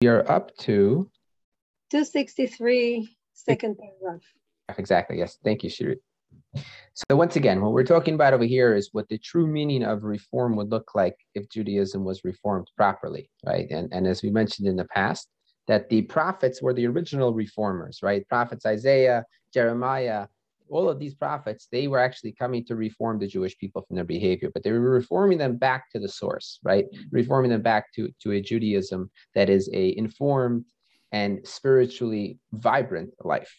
We are up to 263, second paragraph. Exactly. Yes. Thank you, Shiri. So once again, what we're talking about over here is what the true meaning of reform would look like if Judaism was reformed properly, right? And, and as we mentioned in the past, that the prophets were the original reformers, right? Prophets Isaiah, Jeremiah, all of these prophets, they were actually coming to reform the Jewish people from their behavior, but they were reforming them back to the source, right? Reforming them back to, to a Judaism that is a informed and spiritually vibrant life.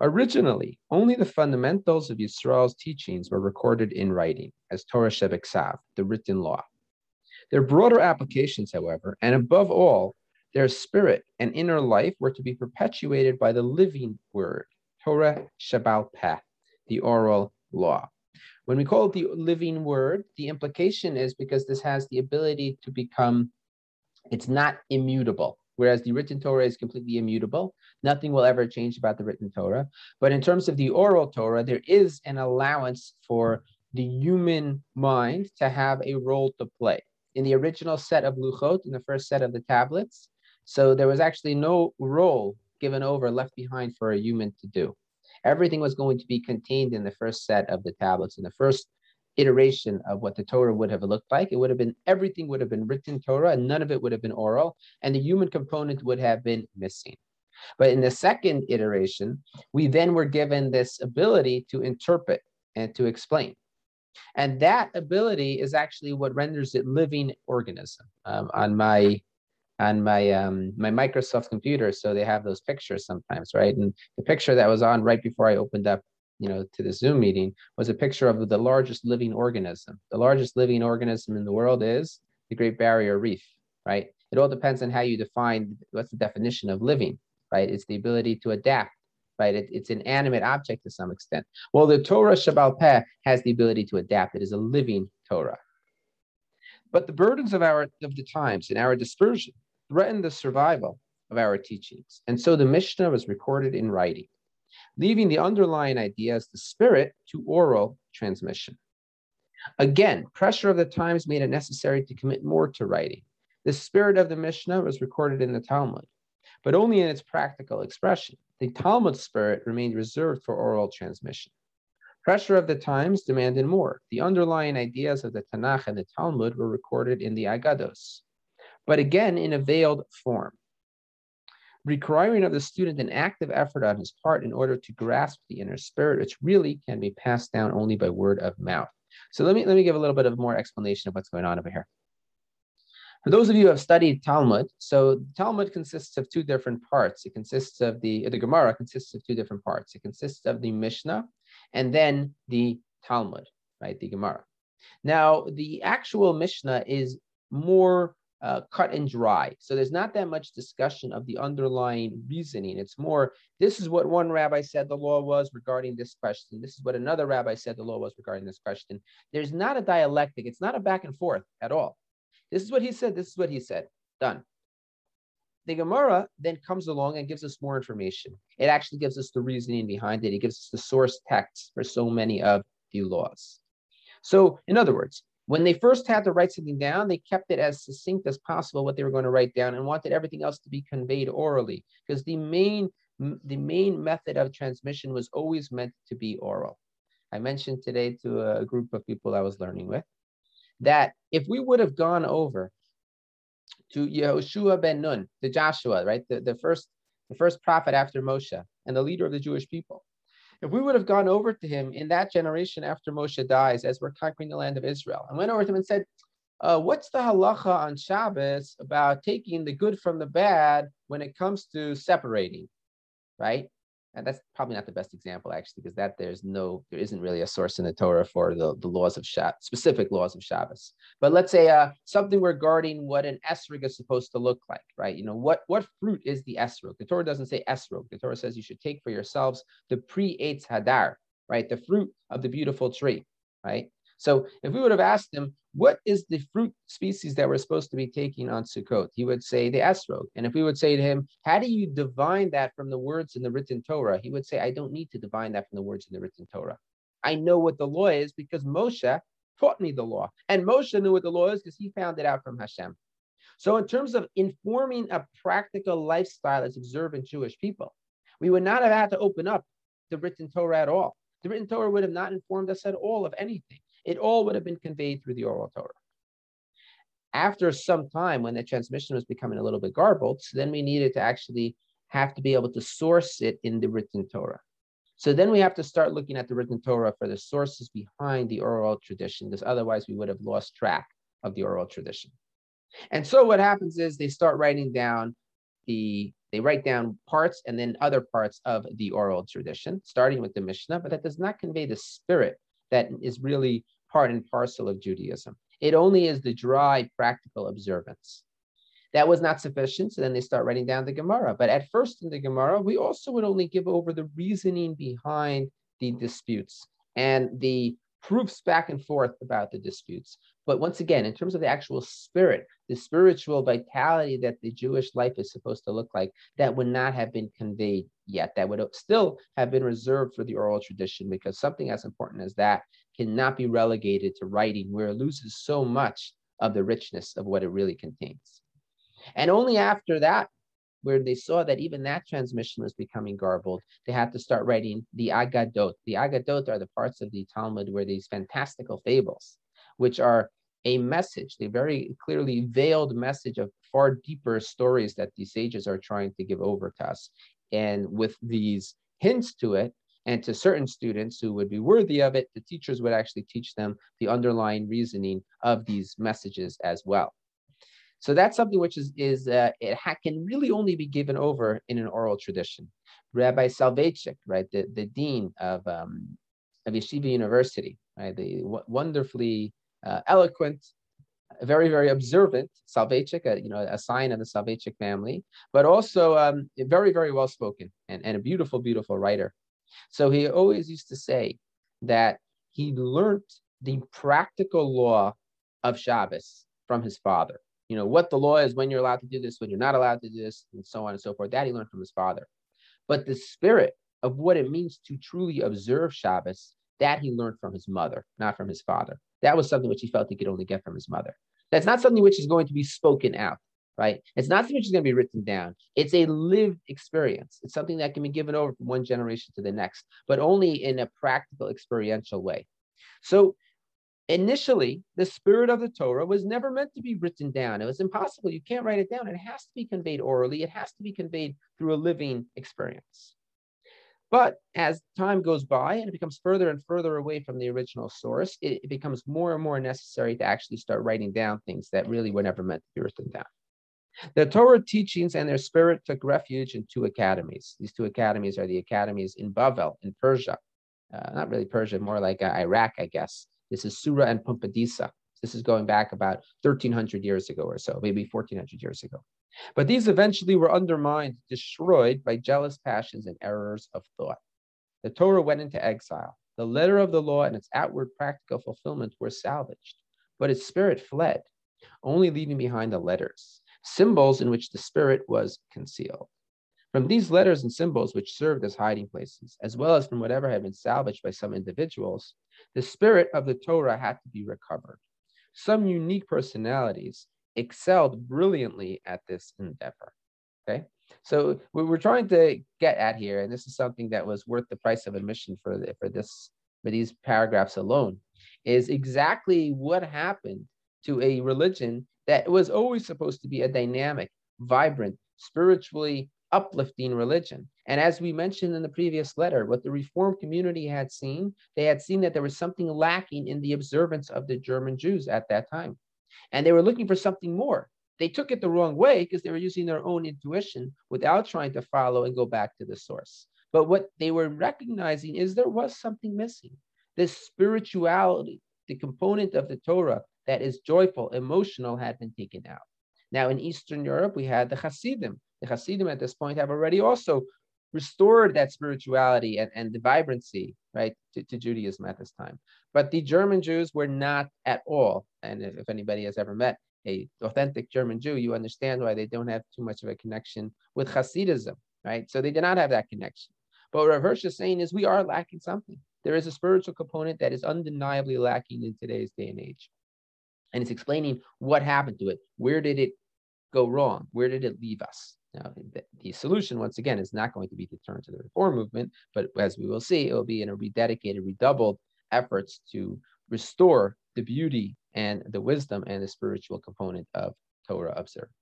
Originally, only the fundamentals of Yisrael's teachings were recorded in writing as Torah Shebeksav, the written law. Their broader applications, however, and above all, their spirit and inner life were to be perpetuated by the living word, Torah Shebal Peh, the oral law. When we call it the living word, the implication is because this has the ability to become, it's not immutable, whereas the written Torah is completely immutable. Nothing will ever change about the written Torah. But in terms of the oral Torah, there is an allowance for the human mind to have a role to play. In the original set of Luchot, in the first set of the tablets, so there was actually no role given over, left behind for a human to do. Everything was going to be contained in the first set of the tablets, in the first iteration of what the Torah would have looked like. It would have been everything would have been written Torah, and none of it would have been oral, and the human component would have been missing. But in the second iteration, we then were given this ability to interpret and to explain. And that ability is actually what renders it living organism. Um, on my on my um, my Microsoft computer, so they have those pictures sometimes, right? And the picture that was on right before I opened up, you know, to the Zoom meeting was a picture of the largest living organism. The largest living organism in the world is the Great Barrier Reef, right? It all depends on how you define what's the definition of living, right? It's the ability to adapt, right? It, it's an animate object to some extent. Well, the Torah Shebal Peh has the ability to adapt. It is a living Torah. But the burdens of our of the times and our dispersion threatened the survival of our teachings. And so the Mishnah was recorded in writing, leaving the underlying idea as the spirit to oral transmission. Again, pressure of the times made it necessary to commit more to writing. The spirit of the Mishnah was recorded in the Talmud, but only in its practical expression. The Talmud spirit remained reserved for oral transmission. Pressure of the times demanded more. The underlying ideas of the Tanakh and the Talmud were recorded in the Agados but again in a veiled form, requiring of the student an active effort on his part in order to grasp the inner spirit, which really can be passed down only by word of mouth. So let me let me give a little bit of more explanation of what's going on over here. For those of you who have studied Talmud, so Talmud consists of two different parts. It consists of the the Gemara consists of two different parts. It consists of the Mishnah and then the Talmud, right? The Gemara. Now, the actual Mishnah is more uh, cut and dry. So there's not that much discussion of the underlying reasoning. It's more, this is what one rabbi said the law was regarding this question. This is what another rabbi said the law was regarding this question. There's not a dialectic. It's not a back and forth at all. This is what he said. This is what he said. Done. The Gemara then comes along and gives us more information. It actually gives us the reasoning behind it. It gives us the source text for so many of the laws. So, in other words, when they first had to write something down, they kept it as succinct as possible what they were going to write down and wanted everything else to be conveyed orally because the main the main method of transmission was always meant to be oral. I mentioned today to a group of people I was learning with that if we would have gone over to Yehoshua ben Nun, the Joshua, right, the, the first the first prophet after Moshe and the leader of the Jewish people, if we would have gone over to him in that generation after Moshe dies, as we're conquering the land of Israel, and went over to him and said, uh, What's the halacha on Shabbos about taking the good from the bad when it comes to separating? Right? And that's probably not the best example actually because that there's no there isn't really a source in the torah for the, the laws of Shabbos, specific laws of shabbos. But let's say uh, something regarding what an esrog is supposed to look like right? You know what what fruit is the esrog? The torah doesn't say esrog. The torah says you should take for yourselves the pri eitz hadar right? The fruit of the beautiful tree right so if we would have asked him, what is the fruit species that we're supposed to be taking on Sukkot? He would say the esrog. And if we would say to him, how do you divine that from the words in the written Torah? He would say, I don't need to divine that from the words in the written Torah. I know what the law is because Moshe taught me the law. And Moshe knew what the law is because he found it out from Hashem. So, in terms of informing a practical lifestyle as observant Jewish people, we would not have had to open up the written Torah at all. The written Torah would have not informed us at all of anything. It all would have been conveyed through the oral Torah. After some time, when the transmission was becoming a little bit garbled, so then we needed to actually have to be able to source it in the written Torah. So then we have to start looking at the written Torah for the sources behind the oral tradition, because otherwise we would have lost track of the oral tradition. And so what happens is they start writing down the they write down parts and then other parts of the oral tradition, starting with the Mishnah, but that does not convey the spirit that is really part and parcel of Judaism. It only is the dry, practical observance. That was not sufficient, so then they start writing down the Gemara. But at first in the Gemara, we also would only give over the reasoning behind the disputes and the proofs back and forth about the disputes. But once again, in terms of the actual spirit, the spiritual vitality that the Jewish life is supposed to look like, that would not have been conveyed yet. That would still have been reserved for the oral tradition because something as important as that cannot be relegated to writing, where it loses so much of the richness of what it really contains. And only after that where they saw that even that transmission was becoming garbled, they had to start writing the Agadot. The Agadot are the parts of the Talmud where these fantastical fables, which are a message, the very clearly veiled message of far deeper stories that these sages are trying to give over to us. And with these hints to it, and to certain students who would be worthy of it, the teachers would actually teach them the underlying reasoning of these messages as well. So that's something which is is uh, it can really only be given over in an oral tradition. Rabbi Soloveitchik, right, the, the dean of um, of Yeshiva University, right, the wonderfully uh, eloquent, very very observant Soloveitchik, a, you know, a sign of the Soloveitchik family, but also um, very very well spoken and, and a beautiful beautiful writer. So he always used to say that he learned the practical law of Shabbos from his father you know, what the law is, when you're allowed to do this, when you're not allowed to do this, and so on and so forth. That he learned from his father. But the spirit of what it means to truly observe Shabbos, that he learned from his mother, not from his father. That was something which he felt he could only get from his mother. That's not something which is going to be spoken out, right? It's not something which is going to be written down. It's a lived experience. It's something that can be given over from one generation to the next, but only in a practical, experiential way. So initially, the spirit of the Torah was never meant to be written down. It was impossible. You can't write it down. It has to be conveyed orally, it has to be conveyed through a living experience. But as time goes by and it becomes further and further away from the original source, it, it becomes more and more necessary to actually start writing down things that really were never meant to be written down. The Torah teachings and their spirit took refuge in two academies. These two academies are the academies in Bavel, in Persia. Uh, not really Persia, more like uh, Iraq, I guess, this is Sura and Pumbedisa. This is going back about 1300 years ago or so, maybe 1400 years ago. But these eventually were undermined, destroyed by jealous passions and errors of thought. The Torah went into exile. The letter of the law and its outward practical fulfillment were salvaged, but its spirit fled, only leaving behind the letters, symbols in which the spirit was concealed. From these letters and symbols, which served as hiding places, as well as from whatever had been salvaged by some individuals, the spirit of the Torah had to be recovered. Some unique personalities excelled brilliantly at this endeavor. Okay, so what we're trying to get at here, and this is something that was worth the price of admission for the, for this for these paragraphs alone, is exactly what happened to a religion that was always supposed to be a dynamic, vibrant, spiritually uplifting religion. And as we mentioned in the previous letter, what the Reform community had seen, they had seen that there was something lacking in the observance of the German Jews at that time. And they were looking for something more. They took it the wrong way because they were using their own intuition without trying to follow and go back to the source. But what they were recognizing is there was something missing. This spirituality, the component of the Torah that is joyful, emotional, had been taken out. Now, in Eastern Europe, we had the Hasidim, the Hasidim at this point have already also restored that spirituality and, and the vibrancy, right, to, to Judaism at this time. But the German Jews were not at all. And if, if anybody has ever met a authentic German Jew, you understand why they don't have too much of a connection with Hasidism, right? So they did not have that connection. But what Rav Hirsch is saying is we are lacking something. There is a spiritual component that is undeniably lacking in today's day and age. And it's explaining what happened to it. Where did it go wrong? Where did it leave us? Now, the, the, solution, once again, is not going to be to turn to the reform movement, but as we will see, it will be in a rededicated, redoubled efforts to restore the beauty and the wisdom and the spiritual component of Torah observance.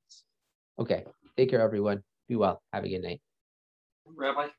Okay, take care, everyone. Be well. Have a good night. Rabbi.